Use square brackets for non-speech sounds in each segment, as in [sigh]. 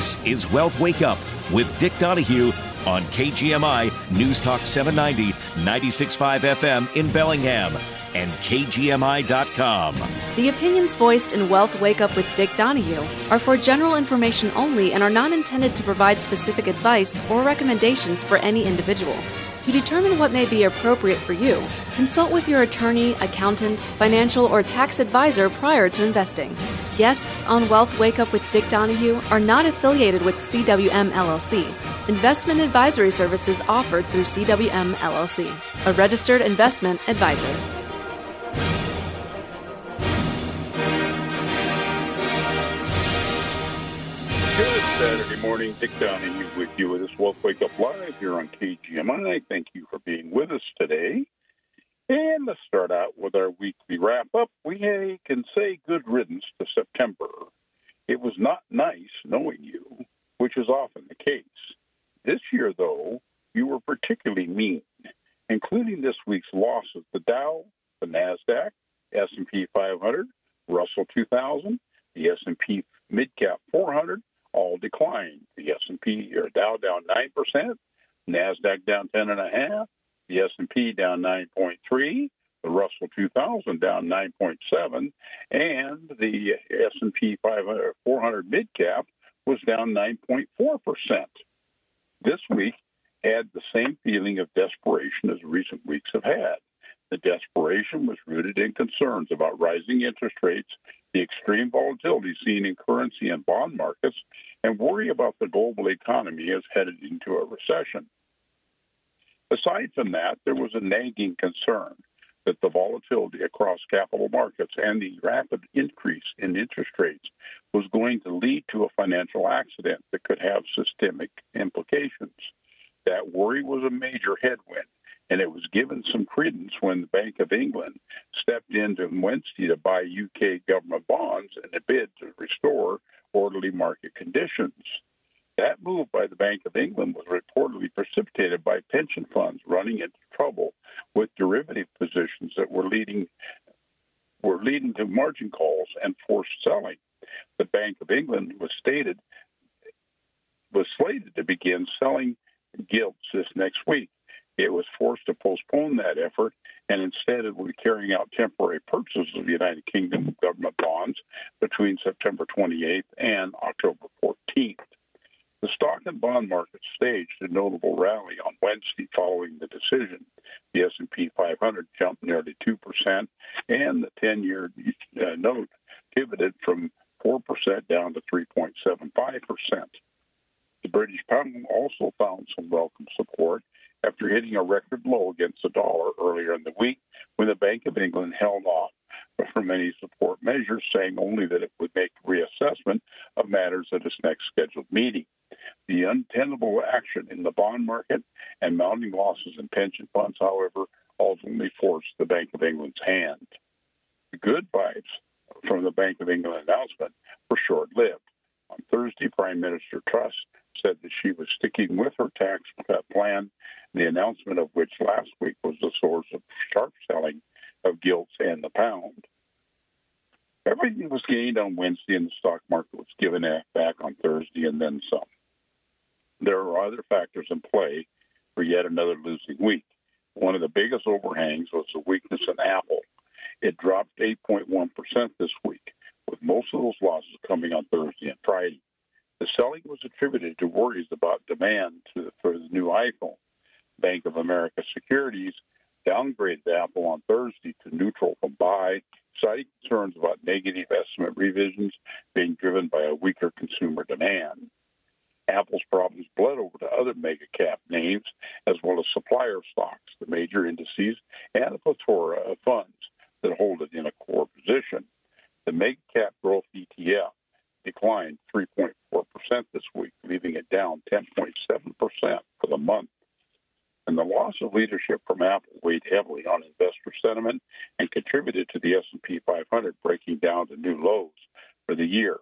This is Wealth Wake Up with Dick Donahue on KGMI News Talk 790, 96.5 FM in Bellingham and KGMI.com. The opinions voiced in Wealth Wake Up with Dick Donahue are for general information only and are not intended to provide specific advice or recommendations for any individual. To determine what may be appropriate for you, consult with your attorney, accountant, financial, or tax advisor prior to investing. Guests on Wealth Wake Up with Dick Donahue are not affiliated with CWM LLC. Investment advisory services offered through CWM LLC, a registered investment advisor. Saturday morning. Dick Donahue with you with this Wealth Wake Up Live here on KGMI. Thank you for being with us today. And let's start out with our weekly wrap up. We can say good riddance to September. It was not nice knowing you, which is often the case. This year, though, you were particularly mean, including this week's losses: the Dow, the Nasdaq, S&P 500, Russell 2000, the S&P Midcap 400, all declined. The S&P or Dow down nine percent, Nasdaq down ten and a half, the S&P down nine point three, the Russell 2000 down nine point seven, and the S&P 500 400 mid cap was down nine point four percent. This week had the same feeling of desperation as recent weeks have had. The desperation was rooted in concerns about rising interest rates, the extreme volatility seen in currency and bond markets, and worry about the global economy as headed into a recession. Aside from that, there was a nagging concern that the volatility across capital markets and the rapid increase in interest rates was going to lead to a financial accident that could have systemic implications. That worry was a major headwind and it was given some credence when the Bank of England stepped in on Wednesday to buy UK government bonds in a bid to restore orderly market conditions. That move by the Bank of England was reportedly precipitated by pension funds running into trouble with derivative positions that were leading were leading to margin calls and forced selling. The Bank of England was stated was slated to begin selling gilts this next week. It was forced to postpone that effort and instead it be carrying out temporary purchases of United Kingdom government bonds between September 28th and October 14th. The stock and bond market staged a notable rally on Wednesday following the decision. The S&P 500 jumped nearly 2%, and the 10-year uh, note pivoted from 4% down to 3.75%. The British pound also found some welcome support after hitting a record low against the dollar earlier in the week when the Bank of England held off from any support measures, saying only that it would make reassessment of matters at its next scheduled meeting. The untenable action in the bond market and mounting losses in pension funds, however, ultimately forced the Bank of England's hand. The good vibes from the Bank of England announcement were short lived. On Thursday, Prime Minister Truss said that she was sticking with her tax cut plan, the announcement of which last week was the source of sharp selling of gilts and the pound. Everything was gained on Wednesday, and the stock market was given back on Thursday and then some. There are other factors in play for yet another losing week. One of the biggest overhangs was the weakness in Apple. It dropped 8.1% this week, with most of those losses coming on Thursday and Friday. The selling was attributed to worries about demand to, for the new iPhone. Bank of America Securities downgraded Apple on Thursday to neutral from buy, citing concerns about negative estimate revisions being driven by a weaker consumer demand. Apple's problems bled over to other mega cap names, as well as supplier stocks, the major indices, and a plethora of funds that hold it in a core position. The mega cap growth ETF declined 3.4% this week, leaving it down 10.7% for the month. And the loss of leadership from Apple weighed heavily on investor sentiment and contributed to the S&P 500 breaking down to new lows for the year.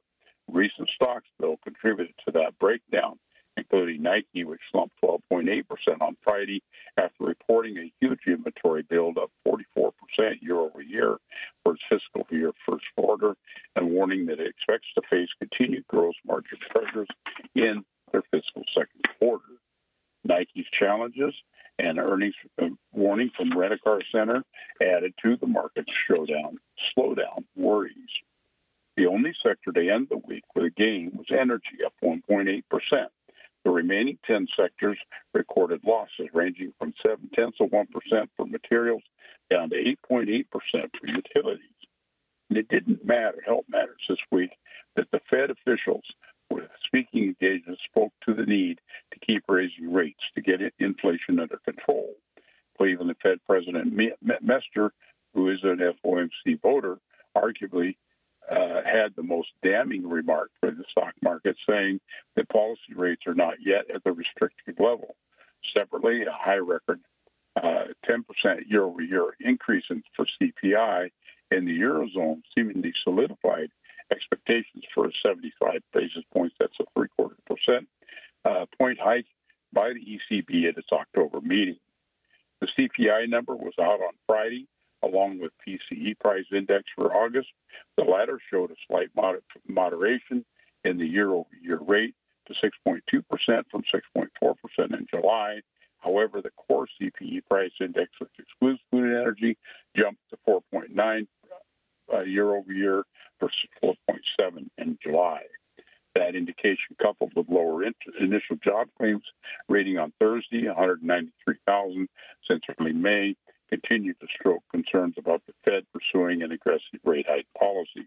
Recent stocks, though, contributed to that breakdown, including Nike, which slumped 12.8% on Friday after reporting a huge inventory build up 44% year over year its fiscal year first quarter and warning that it expects to face continued gross margin pressures in their fiscal second quarter. Nike's challenges and earnings uh, warning from Rent-A-Car Center added to the market showdown slowdown worries. The only sector to end the week with a gain was energy, up 1.8 percent. The remaining 10 sectors recorded losses ranging from 7 tenths of 1% for materials down to 8.8% for utilities. And it didn't matter, help matters this week, that the Fed officials with speaking engagements spoke to the need to keep raising rates to get inflation under control. Cleveland Fed President Mester, who is an FOMC voter, arguably uh, had the most damning remark for the stock market, saying that policy rates are not yet at the restrictive level. Separately, a high record uh, 10% year over year increase in, for CPI in the Eurozone seemingly solidified expectations for a 75 basis points. That's a three quarter percent uh, point hike by the ECB at its October meeting. The CPI number was out on Friday, along with PCE price index for August. The latter showed a slight moder- moderation in the year over year rate to 6.2% from 6.4% in July. However, the core CPE price index, which excludes food and energy, jumped to 4.9 uh, year over year versus 4.7 in July. That indication, coupled with lower initial job claims rating on Thursday, 193,000 since early May, continued to stroke concerns about the Fed pursuing an aggressive rate hike policy.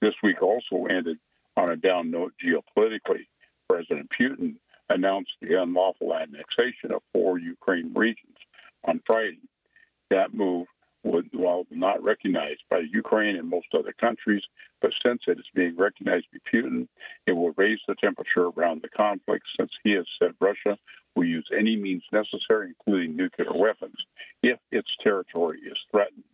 This week also ended on a down note geopolitically. President Putin announced the unlawful annexation of four Ukraine regions on Friday. That move would, while not recognized by Ukraine and most other countries, but since it is being recognized by Putin, it will raise the temperature around the conflict since he has said Russia will use any means necessary, including nuclear weapons, if its territory is threatened.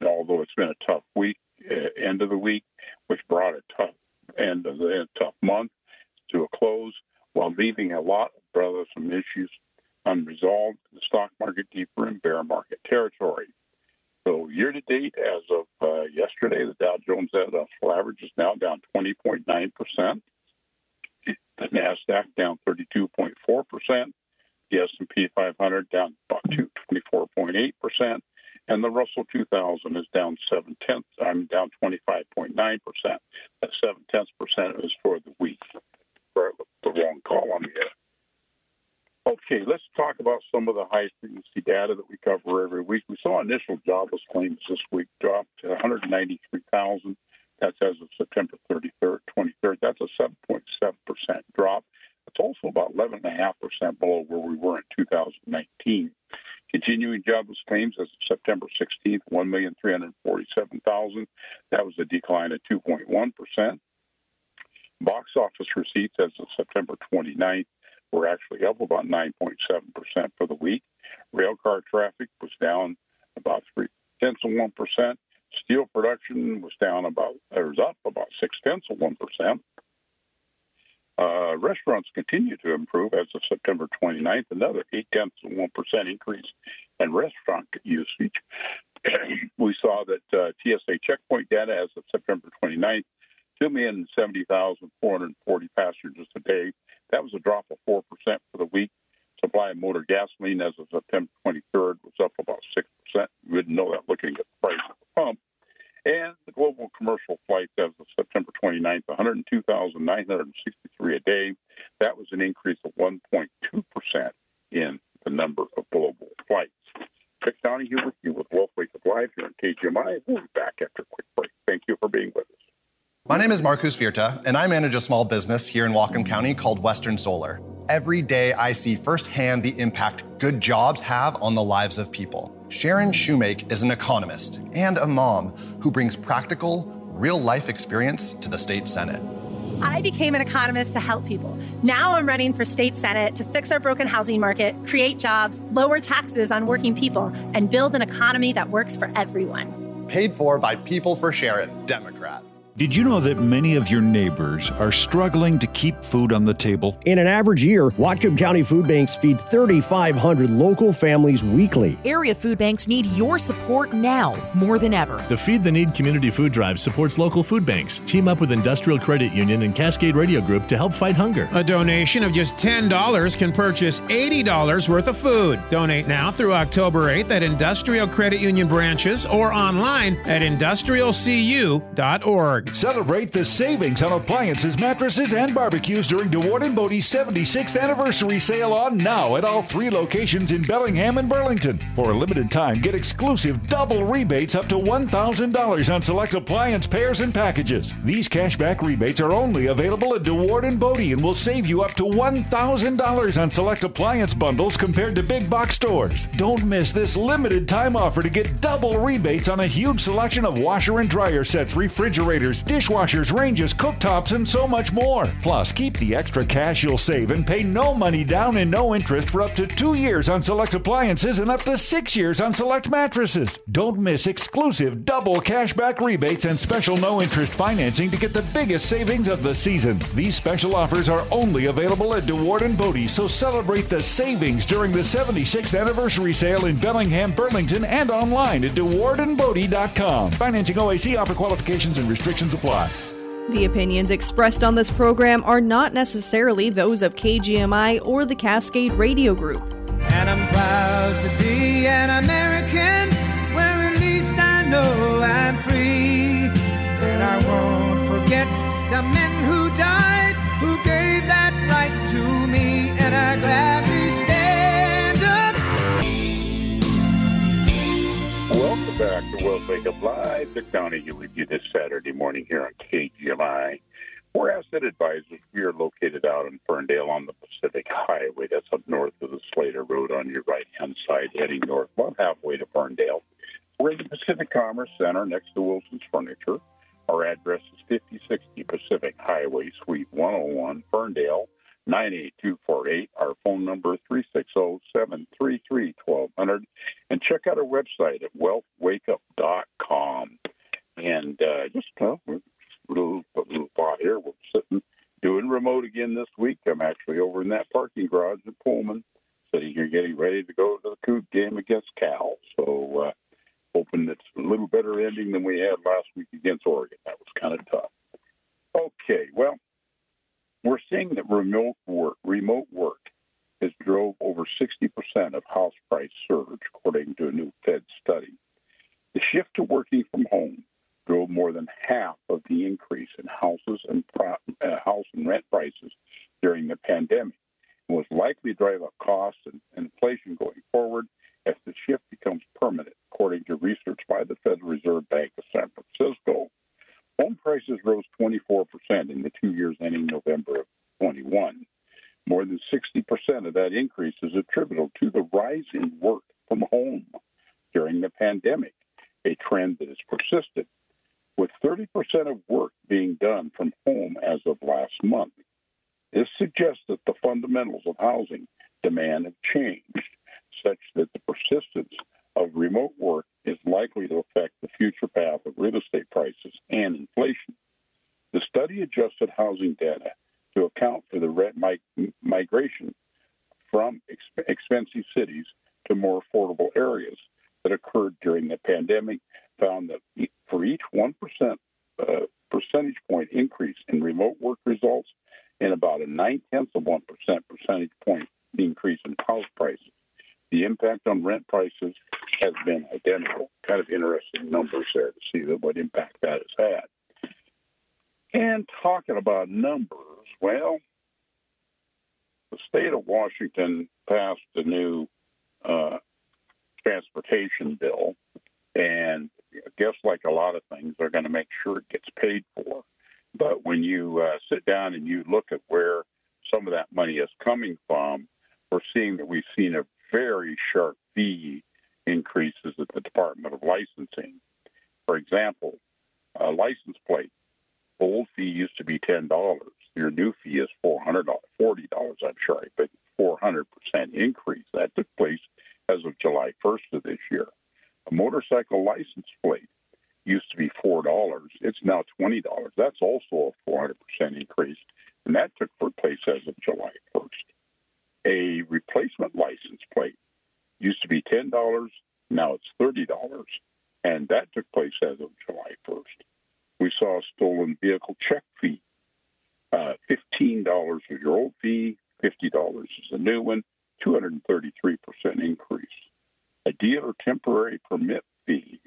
And although it's been a tough week, uh, end of the week, which brought a tough end of the tough month to a close, while leaving a lot of bothersome issues unresolved, the stock market deeper in bear market territory. So year to date, as of uh, yesterday, the Dow Jones Industrial Average is now down 20.9 percent. The Nasdaq down 32.4 percent. The S&P 500 down about 24.8 percent, and the Russell 2000 is down seven tenths. I'm down 25.9 percent. That seven tenths percent is for the week. For the wrong column here. Okay, let's talk about some of the high frequency data that we cover every week. We saw initial jobless claims this week drop to 193,000. That's as of September 33rd, 23rd. That's a 7.7% drop. It's also about 11.5% below where we were in 2019. Continuing jobless claims as of September 16th, 1,347,000. That was a decline of 2.1%. Box office receipts as of September 29th were actually up about 9.7% for the week. Railcar traffic was down about three tenths of 1%. Steel production was down about, or was up about six tenths of 1%. Uh, restaurants continue to improve as of September 29th, another eight tenths of 1% increase in restaurant usage. [clears throat] we saw that uh, TSA checkpoint data as of September 29th 2,070,440 passengers a day. That was a drop of 4% for the week. Supply of motor gasoline as of September 23rd was up about 6%. We didn't know that looking at the price at the pump. And the global commercial flights as of September 29th, 102,963 a day. That was an increase of 1.2% in the number of global flights. Dick Donahue with you with Wealth Wake Live here on KGMI. We'll be back after a quick break. Thank you for being with us. My name is Marcus Virta, and I manage a small business here in Whatcom County called Western Solar. Every day, I see firsthand the impact good jobs have on the lives of people. Sharon Shewmake is an economist and a mom who brings practical, real life experience to the state senate. I became an economist to help people. Now I'm running for state senate to fix our broken housing market, create jobs, lower taxes on working people, and build an economy that works for everyone. Paid for by People for Sharon, Democrat. Did you know that many of your neighbors are struggling to keep food on the table? In an average year, Whatcom County food banks feed 3,500 local families weekly. Area food banks need your support now more than ever. The Feed the Need Community Food Drive supports local food banks. Team up with Industrial Credit Union and Cascade Radio Group to help fight hunger. A donation of just $10 can purchase $80 worth of food. Donate now through October 8th at Industrial Credit Union branches or online at industrialcu.org. Celebrate the savings on appliances, mattresses, and barbecues during DeWaard and Bode's 76th anniversary sale on now at all three locations in Bellingham and Burlington. For a limited time, get exclusive double rebates up to $1,000 on select appliance pairs and packages. These cashback rebates are only available at DeWaard and Bode and will save you up to $1,000 on select appliance bundles compared to big box stores. Don't miss this limited time offer to get double rebates on a huge selection of washer and dryer sets, refrigerators, dishwashers, ranges, cooktops, and so much more. Plus, keep the extra cash you'll save and pay no money down and no interest for up to two years on select appliances and up to six years on select mattresses. Don't miss exclusive double cashback rebates and special no interest financing to get the biggest savings of the season. These special offers are only available at DeWaard and Bode, so celebrate the savings during the 76th anniversary sale in Bellingham, Burlington, and online at DeWaardandBode.com. Financing OAC offer qualifications and restrictions apply. The opinions expressed on this program are not necessarily those of KGMI or the Cascade Radio Group. And I'm proud to be an American Live. Dick Donahue with you this Saturday morning here on KGMI. We're asset advisors. We are located out in Ferndale on the Pacific Highway. That's up north of the Slater Road on your right hand side, heading north, about halfway to Ferndale. We're in the Pacific Commerce Center next to Wilson's Furniture. Our address is 5060 Pacific Highway, Suite 101, Ferndale, 98248. Our phone number is 360-733-1200. And check out our website at wealthwakeup.com. And uh, just uh, we're a little, a little here. We're sitting doing remote again this week. I'm actually over in that parking garage in Pullman, sitting here getting ready to go to the Coug game against Cal. So uh, hoping it's a little better ending than we had last week against Oregon. That was kind of tough. Okay, well, we're seeing that remote work, remote work has drove over 60% of house price surge, according to a new Fed study. The shift to working from home drove more than half of the increase in houses and uh, house and rent prices during the pandemic, and was likely to drive up costs and inflation going forward as the shift becomes permanent, according to research by the Federal Reserve Bank of San Francisco. Home prices rose 24% in the two years ending November of 21. More than 60% of that increase is attributable to the rise in work from home during the pandemic, a trend that has persisted, with 30% of work being done from home as of last month. This suggests that the fundamentals of housing demand have changed, such that the persistence of remote work is likely to affect the future path of real estate prices and inflation. The study adjusted housing data to account for the rent mi- migration from exp- expensive cities to more affordable areas that occurred during the pandemic, found that for each 1% uh, percentage point increase in remote work results and about a nine tenths of 1% percentage point increase in house prices. The impact on rent prices has been identical. Kind of interesting numbers there to see what impact that has had. And talking about numbers, well, the state of Washington passed a new uh, transportation bill, and I guess like a lot of things, they're going to make sure it gets paid for. But when you uh, sit down and you look at where some of that money is coming from, we're seeing that we've seen a very sharp fee increases at the Department of Licensing. For example, a license plate, old fee used to be ten dollars. Your new fee is four hundred dollars, forty dollars. I'm sorry, but four hundred percent increase that took place as of July first of this year. A motorcycle license plate used to be four dollars. It's now $20. That's also a 400% increase, and that took place as of July 1st. A replacement license plate used to be $10, now it's $30, and that took place as of July 1st. We saw a stolen vehicle check fee. Uh, $15 is your old fee, $50 is the new one, 233% increase. A dealer temporary permit fee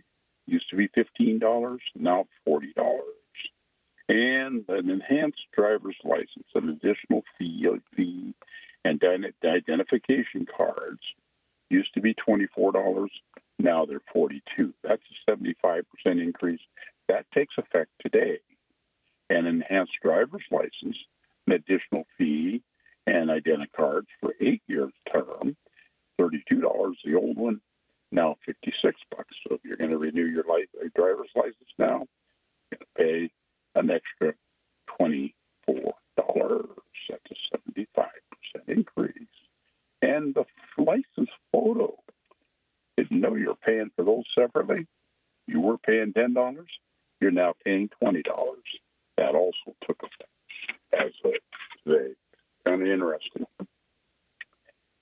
used to be $15, now $40. And an enhanced driver's license, an additional fee, fee and identification cards used to be $24, now they're 42. That's a 75% increase. That takes effect today. An enhanced driver's license, an additional fee, and identity cards for eight years term, $32 the old one, now 56 bucks. So if you're going to renew your driver's license now, you're going to pay an extra $24. That's a 75% increase. And the license photo, didn't know you were paying for those separately. You were paying $10. You're now paying $20. That also took effect as of today. Kind of interesting.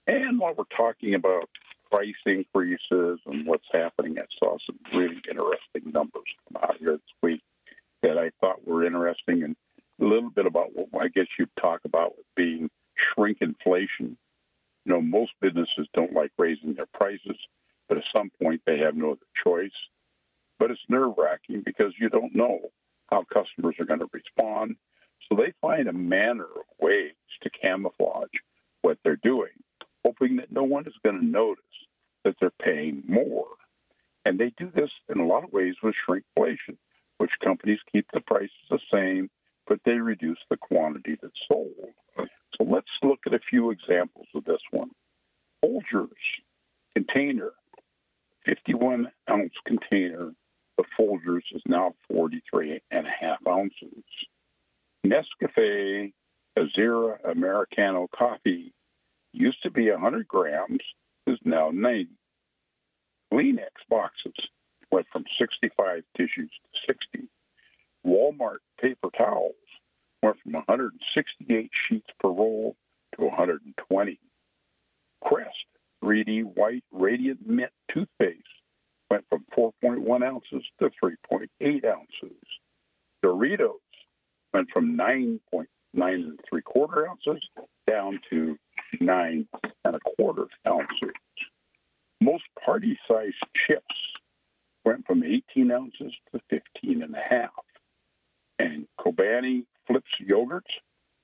And while we're talking about price increases and what's happening, I saw some really interesting numbers come out here this week that I thought were interesting and a little bit about what I guess you'd talk about being shrink inflation. You know, most businesses don't like raising their prices, but at some point they have no other choice. But it's nerve wracking because you don't know how customers are going to respond. So they find a manner of ways to camouflage what they're doing, hoping that no one is going to notice that they're paying more. And they do this in a lot of ways with shrinkflation, which companies keep the prices the same, but they reduce the quantity that's sold. So let's look at a few examples of this one. Folgers container, 51 ounce container of Folgers is now 43 and a half ounces. Nescafe Azera Americano coffee used to be 100 grams, is now 90. Kleenex boxes went from 65 tissues to 60. Walmart paper towels went from 168 sheets per roll to 120. Crest 3D White Radiant Mint toothpaste went from 4.1 ounces to 3.8 ounces. Doritos went from 9.9 and three quarter ounces down to nine and a quarter ounces. Most party sized chips went from 18 ounces to 15 and a half. And Chobani Flips yogurts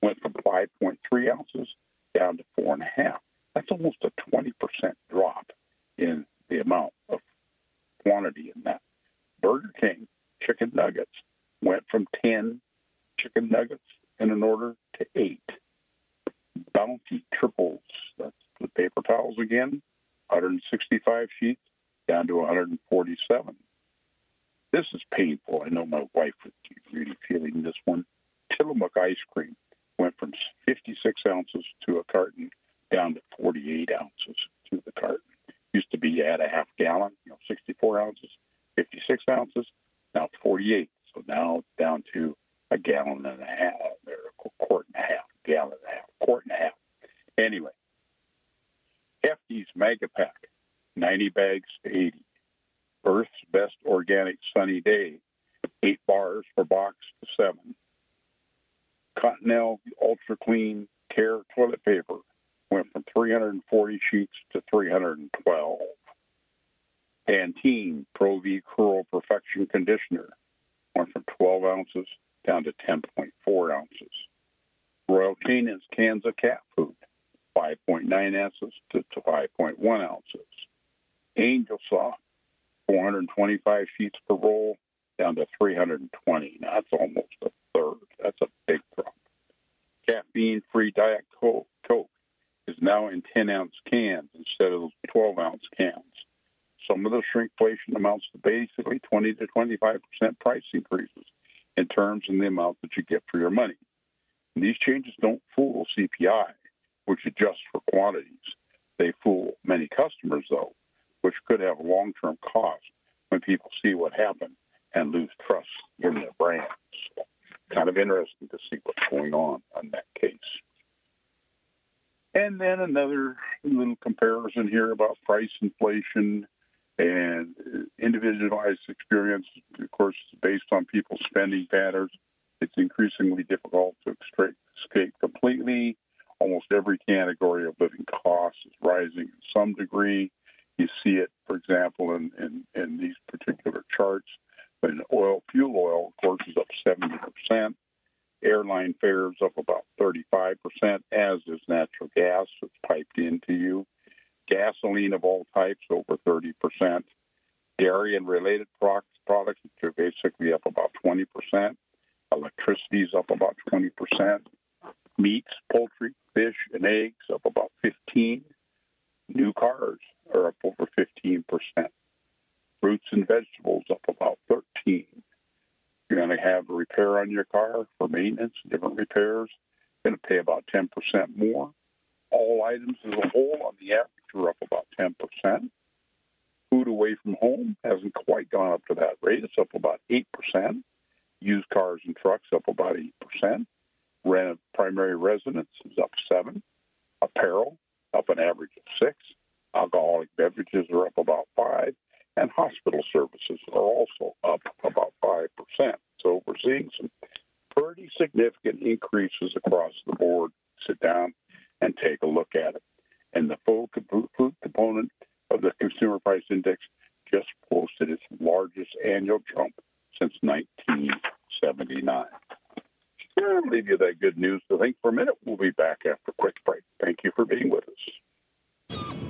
went from 5.3 ounces down to four and a half. That's almost a 20% drop in the amount of quantity in that. Burger King chicken nuggets went from 10 chicken nuggets in an order to eight. Bounty triples, that's the paper towels again, 165 sheets down to 147. This is painful. I know my wife be really feeling this one. Tillamook ice cream went from 56 ounces to a carton down to 48 ounces to the carton. Used to be you had a half gallon, you know, 64 ounces, 56 ounces, now 48. So now down to a gallon and a half, or a quart and a half, gallon and a half, quart and a half. Anyway, Hefty's Mega Pack, 90 bags to 80. Earth's Best Organic Sunny Day, 8 bars per box to 7. Cottonelle Ultra Clean Care toilet paper went from 340 sheets to 312. Pantene Pro V Curl Perfection Conditioner went from 12 ounces down to 10.4 ounces. Royal Canin's cans of cat food, 5.9 ounces to 5.1 ounces. Angel Soft, 425 sheets per roll, down to 320. Now, that's almost a third. That's a big drop. Caffeine free Diet Coke, Coke is now in 10 ounce cans instead of 12 ounce cans. Some of the shrinkflation amounts to basically 20 to 25% price increases in terms of the amount that you get for your money. And these changes don't fool CPI, which adjusts for quantities. They fool many customers, though, which could have long term cost when people see what happened and lose trust in their brands. Kind of interesting to see what's going on in that case. And then another little comparison here about price inflation and individualized experience. Of course, based on people's spending patterns, it's increasingly difficult to escape completely. Almost every category of living costs is rising in some degree. You see it, for example, in, in, in these particular charts. When oil, fuel oil, of course, is up 70%. Airline fares up about 35%, as is natural gas that's piped into you. Gasoline of all types over 30%. Dairy and related products, products which are basically up about 20%. Electricity is up about 20%. Meats, poultry, fish, and eggs up about 15. New cars are up over 15%. Fruits and vegetables up about 13. You're going to have a repair on your car for maintenance, different repairs. You're going to pay about 10% more. All items as a whole on the average are up about 10%. Food away from home hasn't quite gone up to that rate. It's up about 8%. Used cars and trucks up about 8%. Rent of primary residence is up 7 Apparel up an average of 6 Alcoholic beverages are up about 5 and hospital services are also up about 5%. So we're seeing some pretty significant increases across the board. Sit down and take a look at it. And the food component of the Consumer Price Index just posted its largest annual jump since 1979. I'll leave you that good news to think for a minute. We'll be back after a quick break. Thank you for being with us.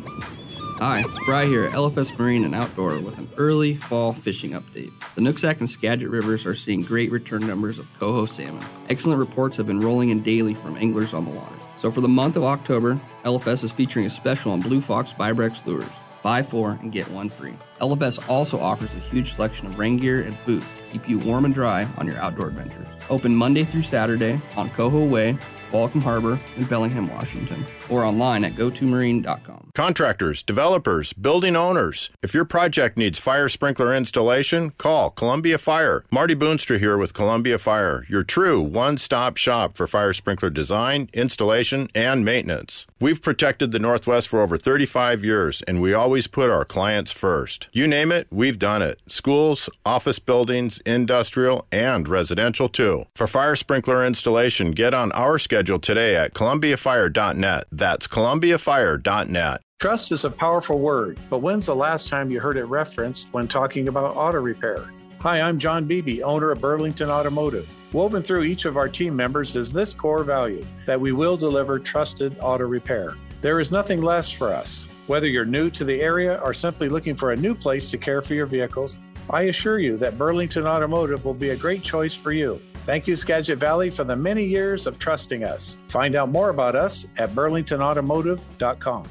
Hi, it's Bry here at LFS Marine and Outdoor with an early fall fishing update. The Nooksack and Skagit rivers are seeing great return numbers of coho salmon. Excellent reports have been rolling in daily from anglers on the water. So for the month of October, LFS is featuring a special on Blue Fox Vibrex lures. Buy four and get one free. LFS also offers a huge selection of rain gear and boots to keep you warm and dry on your outdoor adventures. Open Monday through Saturday on Coho Way, Squalicum Harbor, and Bellingham, Washington, or online at gotomarine.com. Contractors, developers, building owners. If your project needs fire sprinkler installation, call Columbia Fire. Marty Boonstra here with Columbia Fire, your true one stop shop for fire sprinkler design, installation, and maintenance. We've protected the Northwest for over 35 years, and we always put our clients first. You name it, we've done it. Schools, office buildings, industrial, and residential too. For fire sprinkler installation, get on our schedule today at columbiafire.net. That's columbiafire.net. Trust is a powerful word, but when's the last time you heard it referenced when talking about auto repair? Hi, I'm John Beebe, owner of Burlington Automotive. Woven through each of our team members is this core value that we will deliver trusted auto repair. There is nothing less for us. Whether you're new to the area or simply looking for a new place to care for your vehicles, I assure you that Burlington Automotive will be a great choice for you. Thank you, Skagit Valley, for the many years of trusting us. Find out more about us at burlingtonautomotive.com.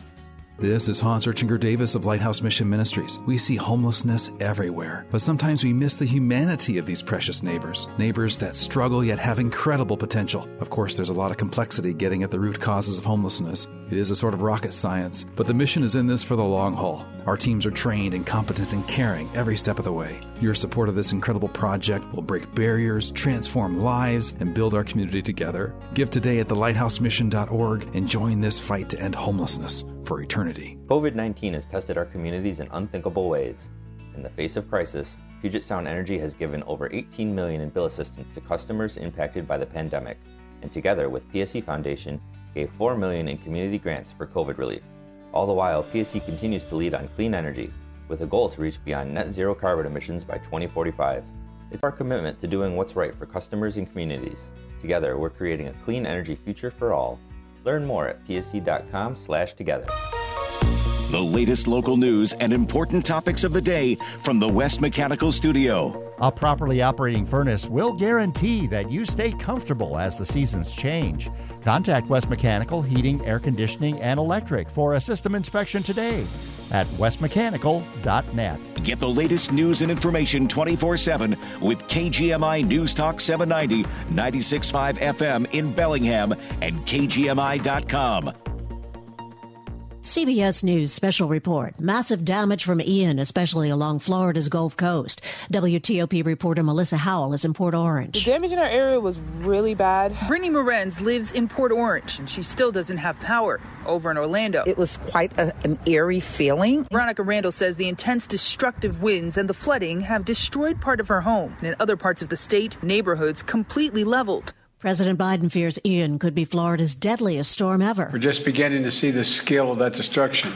This is Hans Erchinger Davis of Lighthouse Mission Ministries. We see homelessness everywhere, but sometimes we miss the humanity of these precious neighbors. Neighbors that struggle yet have incredible potential. Of course, there's a lot of complexity getting at the root causes of homelessness. It is a sort of rocket science, but the mission is in this for the long haul. Our teams are trained and competent and caring every step of the way. Your support of this incredible project will break barriers, transform lives, and build our community together. Give today at thelighthousemission.org and join this fight to end homelessness for eternity. COVID 19 has tested our communities in unthinkable ways. In the face of crisis, Puget Sound Energy has given over 18 million in bill assistance to customers impacted by the pandemic, and together with PSE Foundation, gave 4 million in community grants for COVID relief. All the while, PSE continues to lead on clean energy, with a goal to reach beyond net zero carbon emissions by 2045. It's our commitment to doing what's right for customers and communities. Together, we're creating a clean energy future for all Learn more at pse.com slash together. The latest local news and important topics of the day from the West Mechanical Studio. A properly operating furnace will guarantee that you stay comfortable as the seasons change. Contact West Mechanical Heating, Air Conditioning, and Electric for a system inspection today at westmechanical.net. Get the latest news and information 24 7 with KGMI News Talk 790, 96.5 FM in Bellingham and KGMI.com. CBS News special report. Massive damage from Ian, especially along Florida's Gulf Coast. WTOP reporter Melissa Howell is in Port Orange. The damage in our area was really bad. Brittany Morenz lives in Port Orange and she still doesn't have power over in Orlando. It was quite a, an eerie feeling. Veronica Randall says the intense destructive winds and the flooding have destroyed part of her home. And in other parts of the state, neighborhoods completely leveled. President Biden fears Ian could be Florida's deadliest storm ever. We're just beginning to see the scale of that destruction.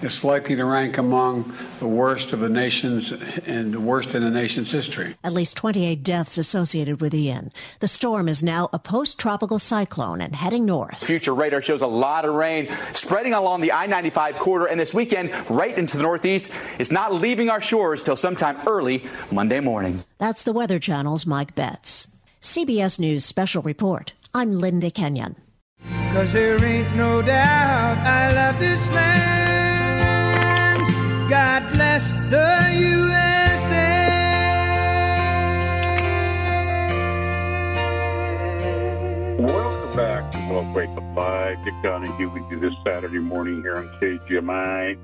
It's likely to rank among the worst of the nation's and the worst in the nation's history. At least 28 deaths associated with Ian. The storm is now a post tropical cyclone and heading north. Future radar shows a lot of rain spreading along the I 95 corridor, and this weekend, right into the northeast. It's not leaving our shores till sometime early Monday morning. That's the Weather Channel's Mike Betts. CBS News Special Report. I'm Linda Kenyon. Cause there ain't no doubt I love this land. God bless the USA. Welcome back to Wealth Wake Up Live. Dick Donahue with you this Saturday morning here on KGMI.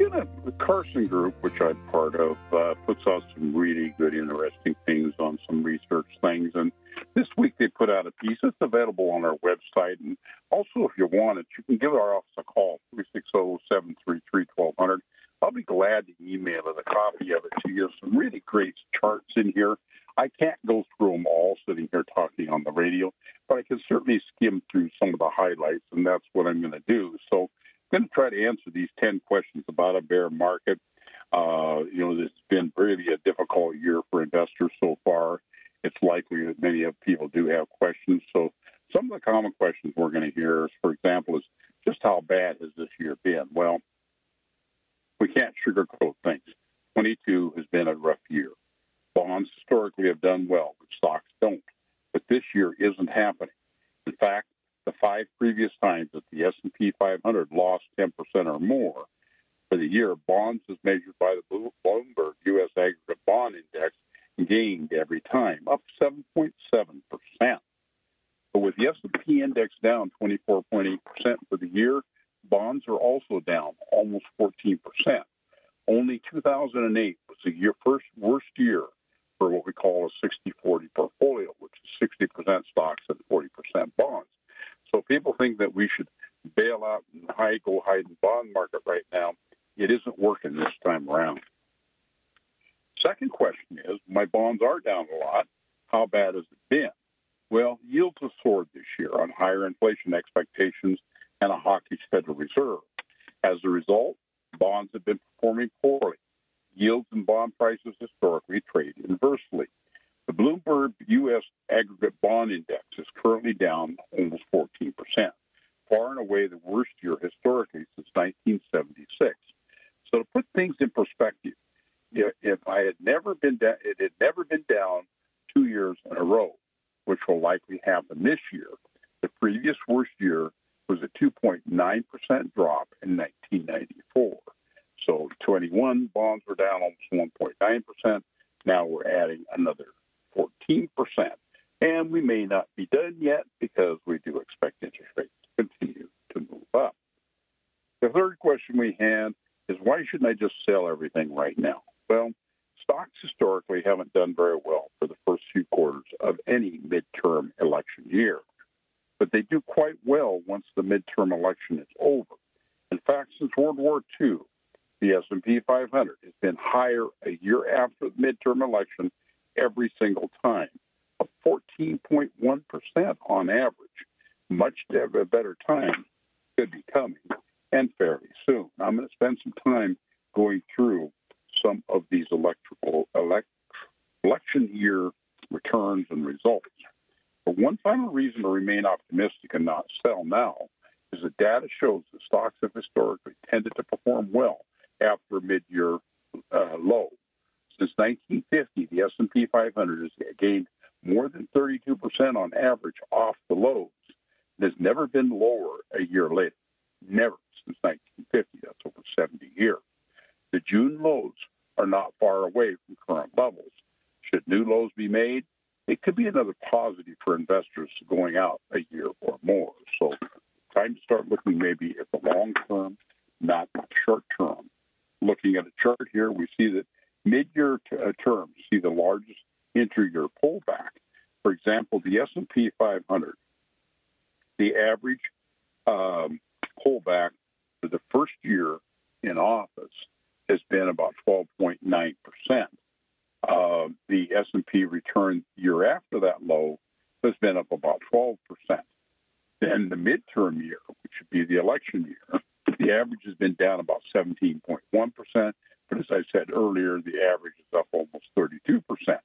You know, the Carson Group, which I'm part of, uh, puts out some really good, interesting things on some research things. And this week they put out a piece. It's available on our website. And also, if you want it, you can give our office a call, 360-733-1200. I'll be glad to email it, a copy of it to you. Some really great charts in here. I can't go through them all sitting here talking on the radio, but I can certainly skim through some of the highlights, and that's what I'm going to do. So going to try to answer these 10 questions about a bear market. Uh, you know, this has been really a difficult year for investors so far. It's likely that many of people do have questions. So some of the common questions we're going to hear, is, for example, is just how bad has this year been? Well, we can't sugarcoat things. 22 has been a rough year. Bonds historically have done well, but stocks don't. But this year isn't happening. In fact, the five previous times that the S&P 500 lost 10% or more for the year, bonds as measured by the Bloomberg U.S. Aggregate Bond Index gained every time, up 7.7%. But with the S&P index down 24.8% for the year, bonds are also down almost 14%. Only 2008 was the year, first worst year for what we call a 60-40 portfolio, which is 60% stocks and 40% bonds. So people think that we should bail out and hide, go hide in the bond market right now. It isn't working this time around. Second question is, my bonds are down a lot. How bad has it been? Well, yields have soared this year on higher inflation expectations and a hawkish Federal Reserve. As a result, bonds have been performing poorly. Yields and bond prices historically trade inversely. The Bloomberg U.S. Aggregate Bond Index is currently down almost 14%, far and away the worst year historically since 1976. So to put things in perspective, if I had never been down, it had never been down two years in a row, which will likely happen this year. The previous worst year was a 2.9% drop in 1994. So 21 bonds were down almost 1.9%. Now we're adding another 14%. And we may not be done yet because we do expect interest rates to continue to move up. The third question we had is why shouldn't I just sell everything right now? Well, stocks historically haven't done very well for the first few quarters of any midterm election year, but they do quite well once the midterm election is over. In fact, since World War II, the S&P 500 has been higher a year after the midterm election every single time, a 14.1% on average. Much better time could be coming, and fairly soon. I'm going to spend some time going through some of these electrical elect, election year returns and results. But one final reason to remain optimistic and not sell now is the data shows that stocks have historically tended to perform well after mid-year uh, low. Since 1950, the S&P 500 has gained more than 32% on average off the lows. It has never been lower a year later. Never since 1950. That's over 70 years. The June lows are not far away from current levels. Should new lows be made, it could be another positive for investors going out a year or more. So time to start looking maybe at the long term, not the short term. Looking at a chart here, we see that mid-year t- uh, terms see the largest inter-year pullback. For example, the S&P 500, the average um, pullback for the first year in office has been about 12.9 percent. Uh, the S&P return year after that low has been up about 12 percent. Then the midterm year, which would be the election year, the average has been down about 17.1 percent. But as I said earlier, the average is up almost 32 percent.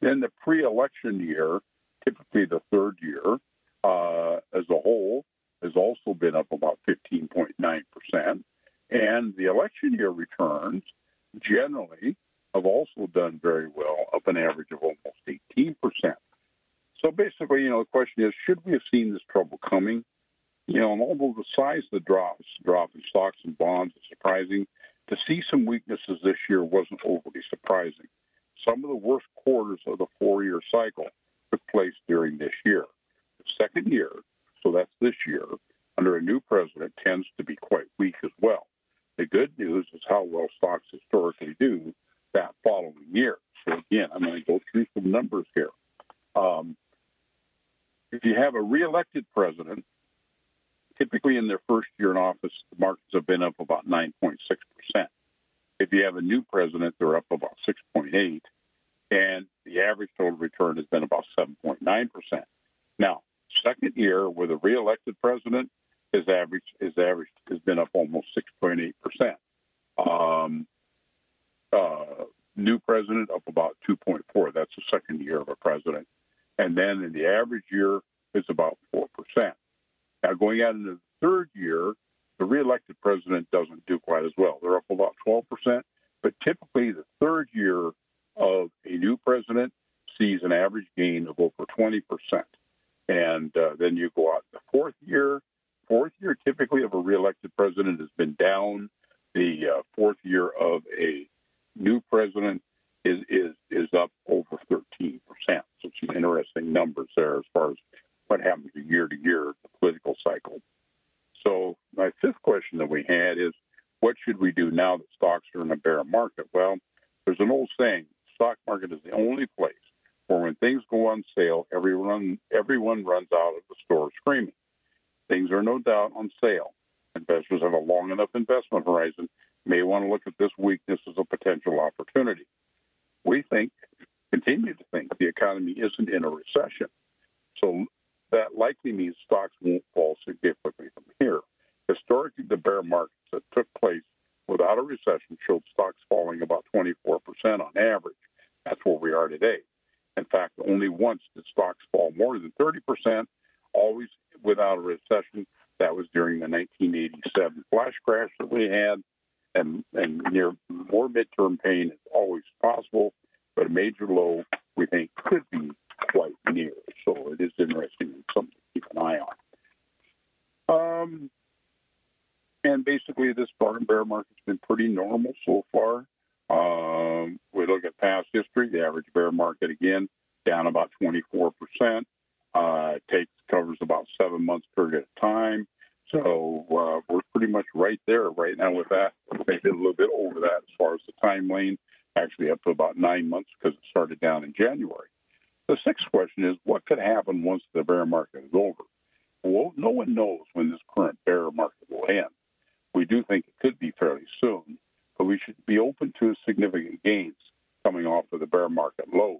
Then the pre-election year, typically the third year, uh, as a whole, has also been up about 15.9 percent. And the election year returns generally have also done very well, up an average of almost 18%. So basically, you know, the question is, should we have seen this trouble coming? You know, and although the size of the drops, drop in stocks and bonds is surprising, to see some weaknesses this year wasn't overly surprising. Some of the worst quarters of the four-year cycle took place during this year. The second year, so that's this year, under a new president tends to be quite weak as well. The good news is how well stocks historically do that following year. So again, I'm going to go through some numbers here. Um, if you have a reelected president, typically in their first year in office, the markets have been up about 9.6 percent. If you have a new president, they're up about 6.8, and the average total return has been about 7.9 percent. Now, second year with a reelected president, his average his average has been up almost 6.8 percent. Um, uh, new president up about 2.4. That's the second year of a president, and then in the average year is about four percent. Now going out into the third year, the reelected president doesn't do quite as well. They're up about 12 percent, but typically the third year of a new president sees an average gain of over 20 percent. And uh, then you go out the fourth year, fourth year typically of a reelected president has been down. The uh, fourth year of a new president is is is up over 13 percent. So some interesting numbers there as far as what happens year to year the political cycle. So my fifth question that we had is, what should we do now that stocks are in a bear market? Well, there's an old saying: stock market is the only place where when things go on sale, everyone everyone runs out of the store screaming. Things are no doubt on sale. Investors have a long enough investment horizon may want to look at this weakness as a potential opportunity. We think, continue to think, the economy isn't in a recession. So that likely means stocks won't fall significantly from here. Historically, the bear markets that took place without a recession showed stocks falling about 24% on average. That's where we are today. In fact, only once did stocks fall more than 30%, always without a recession. That was during the 1987 flash crash that we had. And, and near more midterm pain is always possible, but a major low we think could be quite near. So it is interesting and something to keep an eye on. Um, and basically, this bear market's been pretty normal so far. Um, we look at past history, the average bear market again down about 24 percent. Uh, takes covers about seven months period of time. So uh, we're pretty much right there right now with that. Maybe a little bit over that as far as the time lane, actually up to about nine months because it started down in January. The sixth question is what could happen once the bear market is over? Well, no one knows when this current bear market will end. We do think it could be fairly soon, but we should be open to significant gains coming off of the bear market lows.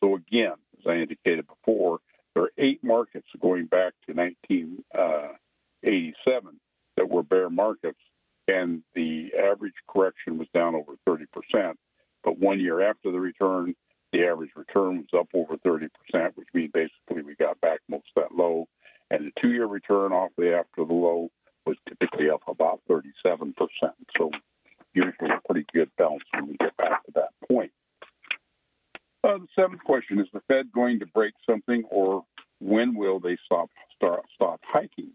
So again, as I indicated before, there are eight markets going back to 1987 uh, that were bear markets, and the average correction was down over 30%. But one year after the return, the average return was up over 30%, which means basically we got back most of that low. And the two year return off the after the low was typically up about 37%. So usually a pretty good bounce when we get back to that point. Uh, the seventh question is the Fed going to break something, or when will they stop start, stop hiking?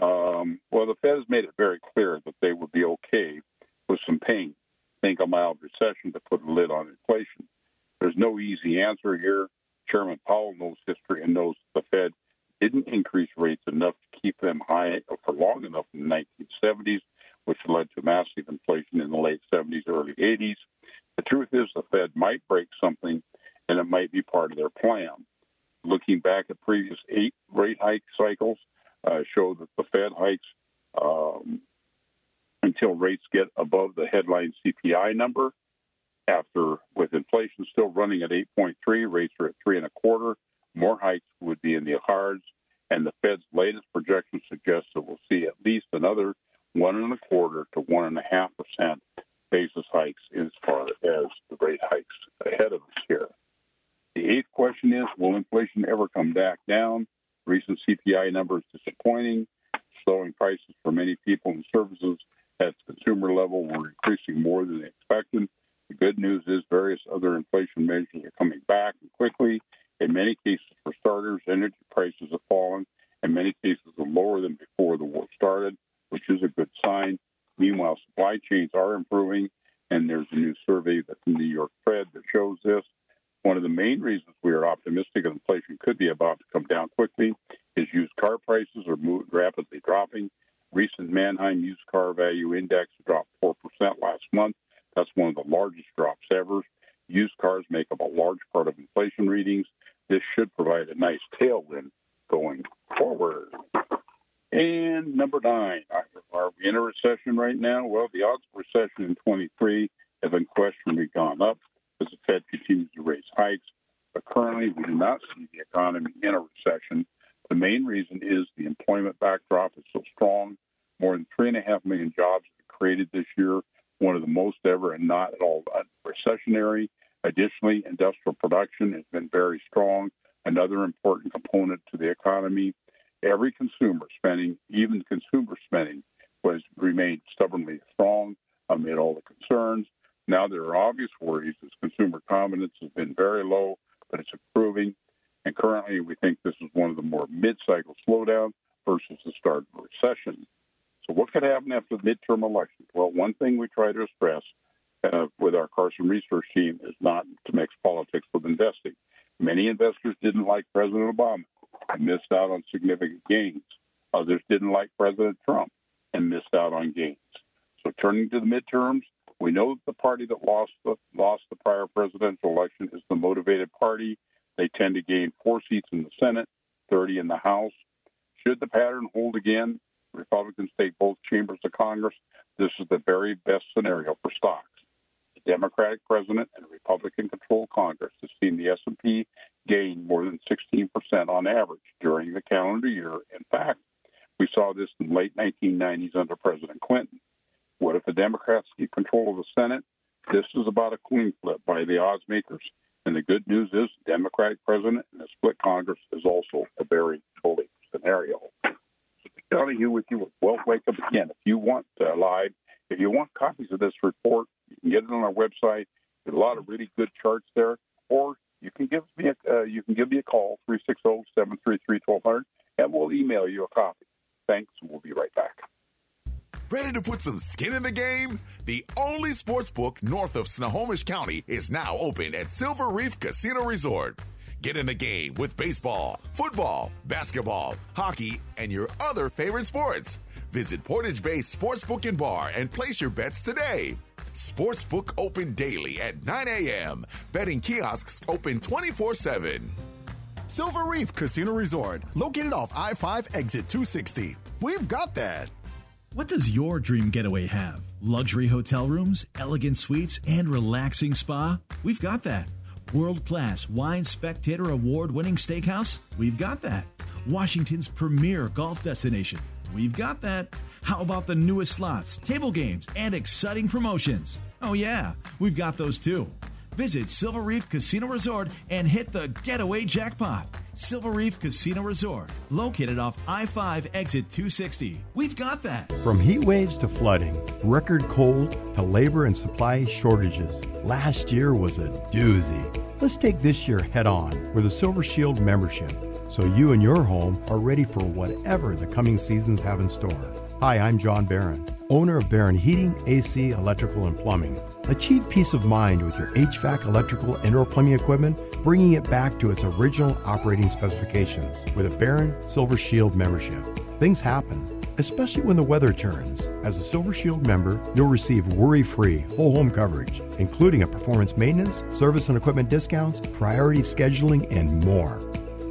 Um, well, the Fed has made it very clear that they would be okay with some pain. Think a mild recession to put a lid on inflation. No easy answer here. Chairman Powell knows history and knows the Fed didn't increase rates enough to keep them high for long enough in the 1970s, which led to massive inflation in the late 70s, early 80s. The truth is, the Fed might break something, and it might be part of their plan. Looking back at previous eight rate hike cycles, uh, show that the Fed hikes um, until rates get above the headline CPI number. After, with inflation still running at 8.3, rates are at three and a quarter. More hikes would be in the cards, and the Fed's latest projection suggests that we'll see at least another one and a quarter to one and a half percent basis hikes as far as the rate hikes ahead of us here. The eighth question is Will inflation ever come back down? Recent CPI numbers disappointing, slowing prices for many people and services at the consumer level were increasing more than expected. Good news is various other inflation measures are coming back quickly. In many cases, for starters, energy prices have fallen. In many cases, are lower than before the war started, which is a good sign. Meanwhile, supply chains are improving, and there's a new survey from the New York Fed that shows this. One of the main reasons we are optimistic inflation could be about to come down quickly is used car prices are rapidly dropping. Recent Manheim Used Car Value Index dropped 4% last. That's one of the largest drops ever. Used cars make up a large part of inflation readings. This should provide a nice tailwind going forward. And number nine, are we in a recession right now? Well, the odds of recession in 23 have unquestionably gone up as the Fed continues to raise hikes. But currently, we do not see the economy in a recession. The main reason is the employment backdrop is so strong. More than three and a half million jobs created this year, one of the most ever, and not at all recessionary. Additionally, industrial production has been very strong, another important component to the economy. Every consumer spending, even consumer spending, was remained stubbornly strong amid all the concerns. Now there are obvious worries as consumer confidence has been very low, but it's improving. And currently, we think this is one of the more mid-cycle slowdown versus the start of a recession. So, what could happen after the midterm elections? Well, one thing we try to stress uh, with our Carson research team is not to mix politics with investing. Many investors didn't like President Obama and missed out on significant gains. Others didn't like President Trump and missed out on gains. So, turning to the midterms, we know that the party that lost the, lost the prior presidential election is the motivated party they tend to gain four seats in the Senate, 30 in the House. Should the pattern hold again, Republicans take both chambers of Congress. This is the very best scenario for stocks. The Democratic president and Republican-controlled Congress has seen the S&P gain more than 16% on average during the calendar year. In fact, we saw this in the late 1990s under President Clinton. What if the Democrats keep control of the Senate? This is about a coin flip by the odds makers. And the good news is, the Democratic president and a split Congress is also a very bully scenario. Donahue with you Wealth Wake Up again. If you want uh, live, if you want copies of this report, you can get it on our website. There's a lot of really good charts there, or you can give me a uh, you can give me a call 360-733-1200 and we'll email you a copy. Thanks, and we'll be right back. Ready to put some skin in the game? The only sports book north of Snohomish County is now open at Silver Reef Casino Resort. Get in the game with baseball, football, basketball, hockey, and your other favorite sports. Visit Portage Bay Sportsbook and Bar and place your bets today. Sportsbook open daily at 9 a.m. Betting kiosks open 24 7. Silver Reef Casino Resort, located off I 5 exit 260. We've got that. What does your dream getaway have? Luxury hotel rooms, elegant suites, and relaxing spa? We've got that. World class wine spectator award winning steakhouse? We've got that. Washington's premier golf destination? We've got that. How about the newest slots, table games, and exciting promotions? Oh, yeah, we've got those too. Visit Silver Reef Casino Resort and hit the getaway jackpot. Silver Reef Casino Resort, located off I 5 exit 260. We've got that. From heat waves to flooding, record cold to labor and supply shortages, last year was a doozy. Let's take this year head on with a Silver Shield membership so you and your home are ready for whatever the coming seasons have in store. Hi, I'm John Barron, owner of Barron Heating, AC, Electrical, and Plumbing. Achieve peace of mind with your HVAC, electrical, and/or plumbing equipment, bringing it back to its original operating specifications with a Barron Silver Shield membership. Things happen, especially when the weather turns. As a Silver Shield member, you'll receive worry-free whole home coverage, including a performance maintenance, service and equipment discounts, priority scheduling, and more.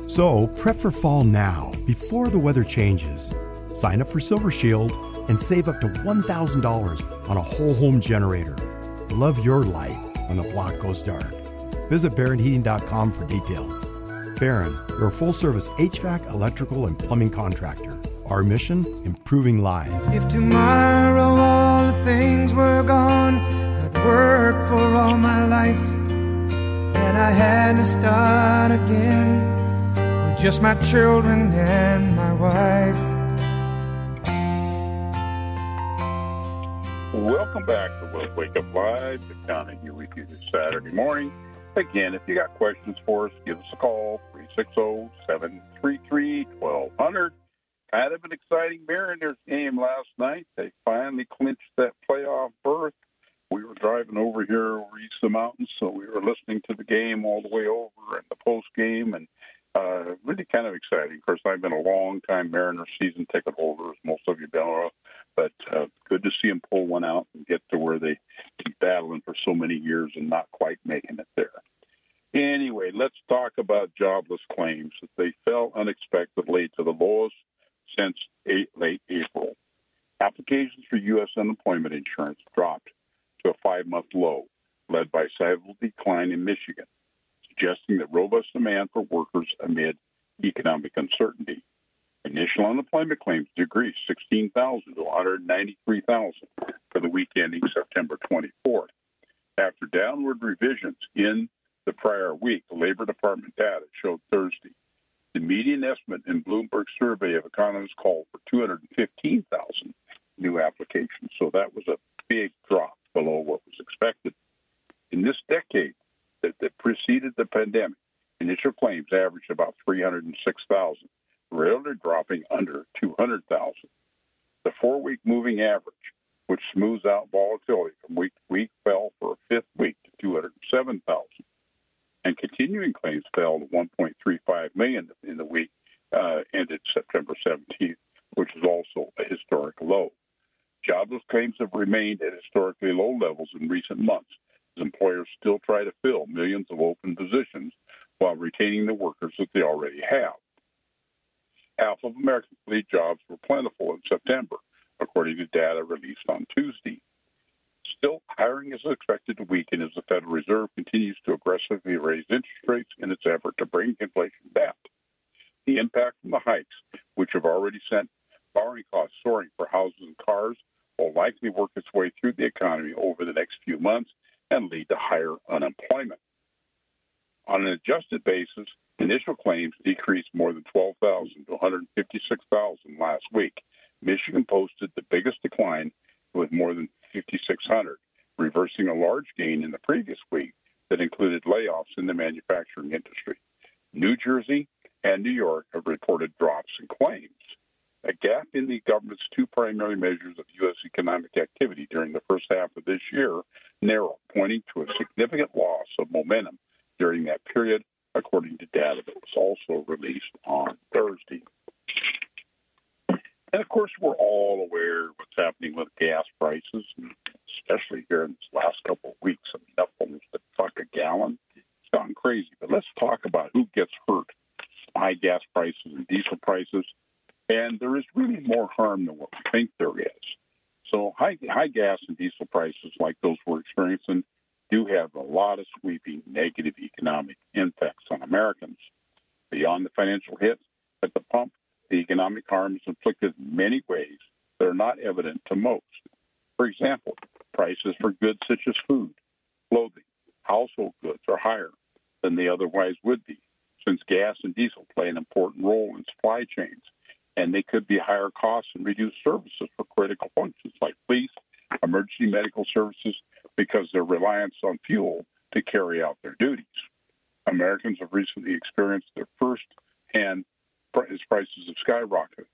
So, prep for fall now, before the weather changes. Sign up for Silver Shield and save up to $1,000 on a whole home generator. Love your light when the block goes dark. Visit BarronHeating.com for details. Barron, your full service HVAC, electrical, and plumbing contractor. Our mission improving lives. If tomorrow all the things were gone, I'd work for all my life. And I had to start again with just my children and my wife. Welcome back to Wealth Wake Up Live, the county you with you this Saturday morning. Again, if you got questions for us, give us a call, 360-733-1200. Kind of an exciting Mariners game last night. They finally clinched that playoff berth. We were driving over here over east of the mountains, so we were listening to the game all the way over and the post game, and uh, really kind of exciting. Of course, I've been a long time Mariners season ticket holder, as most of you know, but uh, good to see them pull one out and get to where they keep battling for so many years and not quite making it there. Anyway, let's talk about jobless claims. They fell unexpectedly to the lowest since eight, late April. Applications for U.S. unemployment insurance dropped to a five month low, led by sizable decline in Michigan, suggesting that robust demand for workers amid economic uncertainty. Initial unemployment claims decreased 16,000 to 193,000 for the week ending September 24th. After downward revisions in the prior week, the Labor Department data showed Thursday the median estimate in Bloomberg's survey of economists called for 215,000 new applications. So that was a big drop below what was expected. In this decade that, that preceded the pandemic, initial claims averaged about 306,000, rarely dropping under 200,000. The four week moving average, which smooths out volatility from week to week, fell for a fifth week to 207,000 and continuing claims fell to 1.35 million in the week uh, ended September 17th, which is also a historic low. Jobless claims have remained at historically low levels in recent months as employers still try to fill millions of open positions while retaining the workers that they already have. Half of American fleet jobs were plentiful in September, according to data released on Tuesday. Still, hiring is expected to weaken as the Federal Reserve continues to aggressively raise interest rates in its effort to bring inflation down. The impact from the hikes, which have already sent borrowing costs soaring for houses and cars, will likely work its way through the economy over the next few months and lead to higher unemployment. On an adjusted basis, initial claims decreased more than 12,000 to 156,000 last week. Michigan posted the biggest decline with more than 5,600, reversing a large gain in the previous week that included layoffs in the manufacturing industry. New Jersey and New York have reported drops in claims. A gap in the government's two primary measures of U.S. economic activity during the first half of this year narrowed, pointing to a significant loss of momentum during that period, according to data that was also released on Thursday. And of course, we're all aware of what's happening with gas prices, especially here in this last couple of weeks. I mean, up almost a buck a gallon. It's gone crazy. But let's talk about who gets hurt high gas prices and diesel prices. And there is really more harm than what we think there is. So high, high gas and diesel prices like those we're experiencing do have a lot of sweeping negative economic impacts on Americans. Beyond the financial hits at the pump, the economic harm is inflicted in many ways that are not evident to most. For example, prices for goods such as food, clothing, household goods are higher than they otherwise would be, since gas and diesel play an important role in supply chains, and they could be higher costs and reduced services for critical functions like police, emergency medical services, because their reliance on fuel to carry out their duties. Americans have recently experienced their first hand as prices have skyrocketed.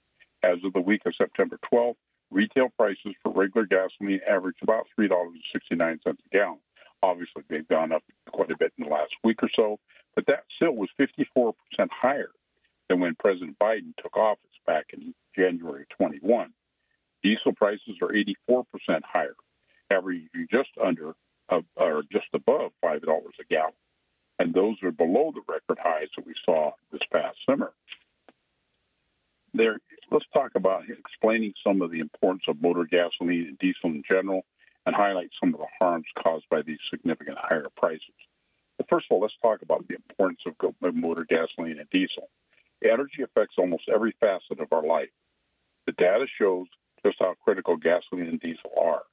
As of the week of September 12th, retail prices for regular gasoline averaged about $3.69 a gallon. Obviously, they've gone up quite a bit in the last week or so, but that still was 54% higher than when President Biden took office back in January 21. Diesel prices are 84% higher, averaging just under uh, or just above $5 a gallon. And those are below the record highs that we saw this past summer. There, let's talk about explaining some of the importance of motor gasoline and diesel in general and highlight some of the harms caused by these significant higher prices. But first of all, let's talk about the importance of motor gasoline and diesel. Energy affects almost every facet of our life. The data shows just how critical gasoline and diesel are.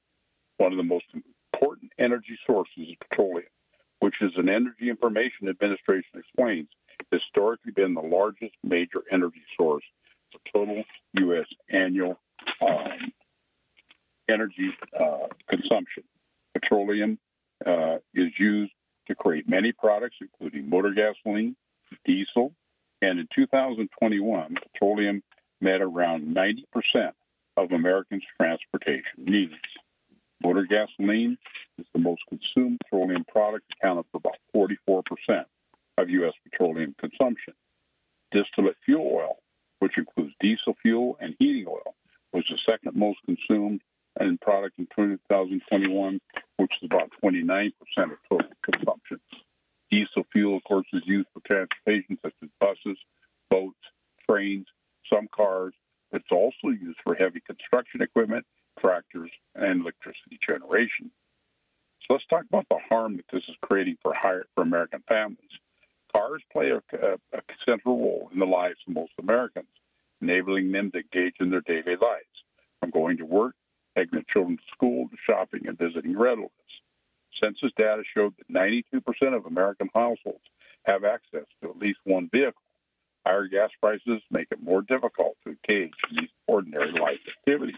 One of the most important energy sources is petroleum, which, as an Energy Information Administration explains, historically been the largest major energy source for total U.S. annual um, energy uh, consumption. Petroleum uh, is used to create many products, including motor gasoline, diesel, and in 2021, petroleum met around 90% of Americans' transportation needs. Motor gasoline is the most consumed petroleum product, accounted for about 44% of U.S. petroleum consumption. Distillate fuel oil, which includes diesel fuel and heating oil, was the second most consumed and product in 2021, which is about 29% of total consumption. Diesel fuel, of course, is used for transportation such as buses, boats, trains, some cars. It's also used for heavy construction equipment, tractors, and electricity generation. So let's talk about the harm that this is creating for higher, for American families. Cars play a, a, a central role in the lives of most Americans, enabling them to engage in their daily lives, from going to work taking their children to school, to shopping, and visiting relatives. Census data showed that 92% of American households have access to at least one vehicle. Higher gas prices make it more difficult to engage in these ordinary life activities.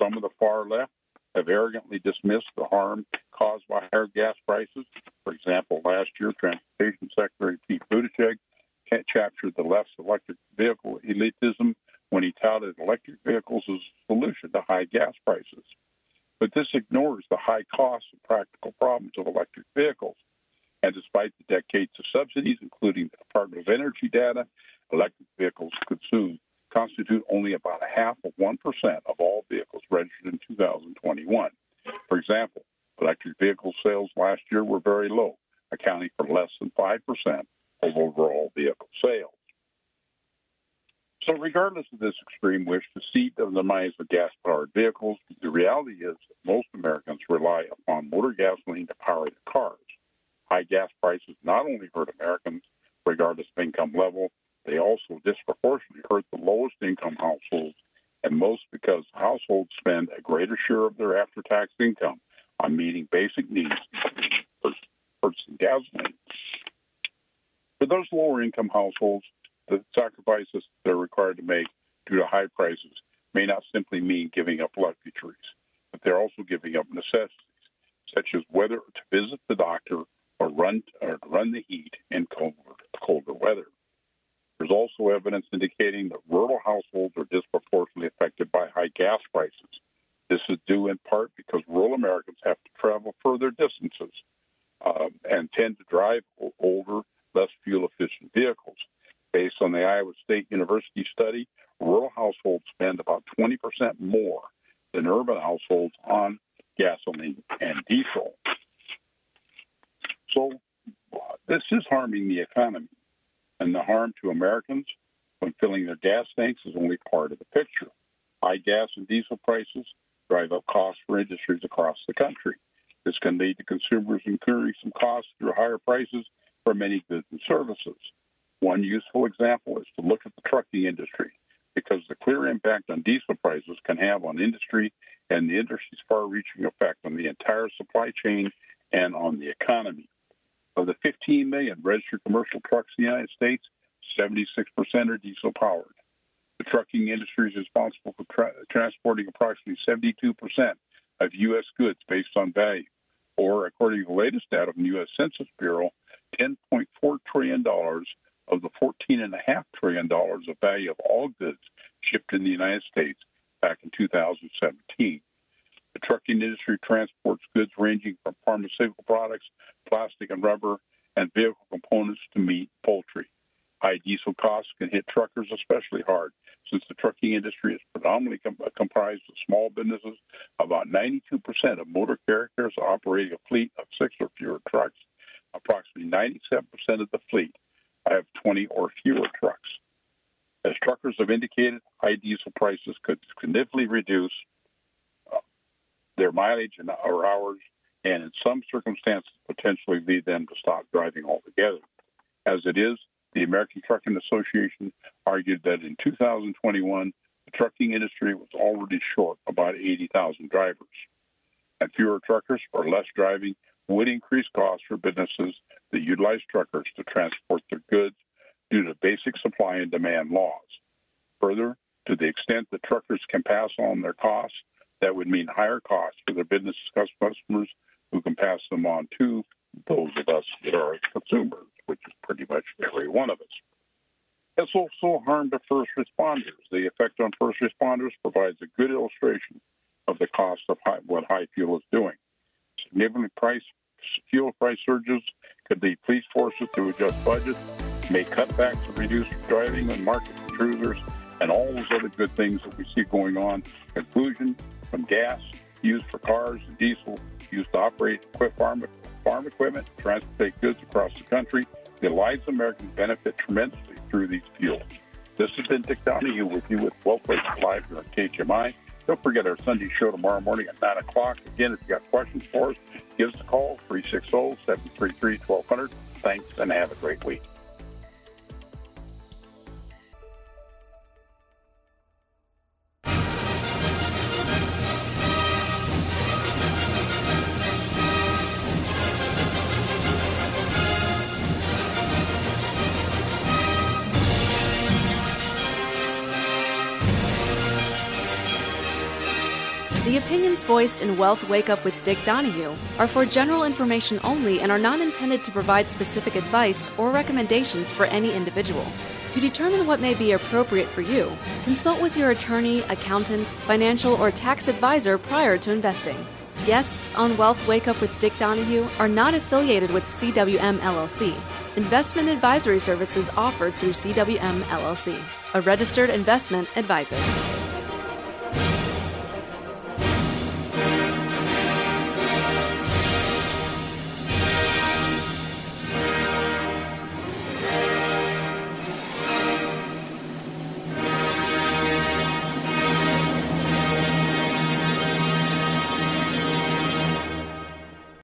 Some of the far left have arrogantly dismissed the harm caused by higher gas prices. For example, last year, Transportation Secretary Pete Buttigieg captured the left's electric vehicle elitism when he touted electric vehicles as a solution to high gas prices. But this ignores the high costs and practical problems of electric vehicles. And despite the decades of subsidies, including the Department of Energy data, electric vehicles consume, constitute only about a half of 1% of all vehicles registered in 2021. For example, electric vehicle sales last year were very low, accounting for less than 5% of overall vehicle sales. So, regardless of this extreme wish to see the demise of gas powered vehicles, the reality is that most Americans rely upon motor gasoline to power their cars. High gas prices not only hurt Americans, regardless of income level, they also disproportionately hurt the lowest income households, and most because households spend a greater share of their after tax income on meeting basic needs, purchasing gasoline. For those lower income households, the sacrifices they're required to make due to high prices may not simply mean giving up luxuries, but they're also giving up necessities, such as whether to visit the doctor or run or run the heat in colder, colder weather. There's also evidence indicating that rural households are disproportionately affected by high gas prices. This is due in part because rural Americans have to travel further distances um, and tend to drive older, less fuel efficient vehicles. Based on the Iowa State University study, rural households spend about 20% more than urban households on gasoline and diesel. So this is harming the economy, and the harm to Americans when filling their gas tanks is only part of the picture. High gas and diesel prices drive up costs for industries across the country. This can lead to consumers incurring some costs through higher prices for many goods and services. One useful example is to look at the trucking industry because the clear impact on diesel prices can have on industry and the industry's far reaching effect on the entire supply chain and on the economy. Of the 15 million registered commercial trucks in the United States, 76% are diesel powered. The trucking industry is responsible for tra- transporting approximately 72% of U.S. goods based on value, or according to the latest data from the U.S. Census Bureau, $10.4 trillion of the $14.5 trillion of value of all goods shipped in the United States back in 2017. The trucking industry transports goods ranging from pharmaceutical products, plastic and rubber, and vehicle components to meat, poultry. High diesel costs can hit truckers especially hard since the trucking industry is predominantly com- comprised of small businesses. About 92% of motor carriers operating a fleet of six or fewer trucks. Approximately 97% of the fleet have 20 or fewer trucks. As truckers have indicated, high diesel prices could significantly reduce their mileage and or hours, and in some circumstances, potentially lead them to stop driving altogether. As it is, the American Trucking Association argued that in 2021, the trucking industry was already short about 80,000 drivers. And fewer truckers or less driving would increase costs for businesses that utilize truckers to transport their goods due to basic supply and demand laws. Further, to the extent that truckers can pass on their costs, that would mean higher costs for their business customers who can pass them on to those of us that are consumers, which is pretty much every one of us. It's also harm to first responders. The effect on first responders provides a good illustration of the cost of high, what high fuel is doing. Significant price fuel price surges could lead police forces to adjust budgets, make cutbacks and reduce driving and market cruisers, and all those other good things that we see going on. Conclusion from gas used for cars and diesel used to operate farm, farm equipment, transport goods across the country. The lives of Americans benefit tremendously through these fuels. This has been Dick Donahue with you with Well Placed Live here on KGMI. Don't forget our Sunday show tomorrow morning at 9 o'clock. Again, if you got questions for us, give us a call, 360-733-1200. Thanks, and have a great week. Voiced in Wealth Wake Up with Dick Donahue are for general information only and are not intended to provide specific advice or recommendations for any individual. To determine what may be appropriate for you, consult with your attorney, accountant, financial, or tax advisor prior to investing. Guests on Wealth Wake Up with Dick Donahue are not affiliated with CWM LLC. Investment advisory services offered through CWM LLC, a registered investment advisor.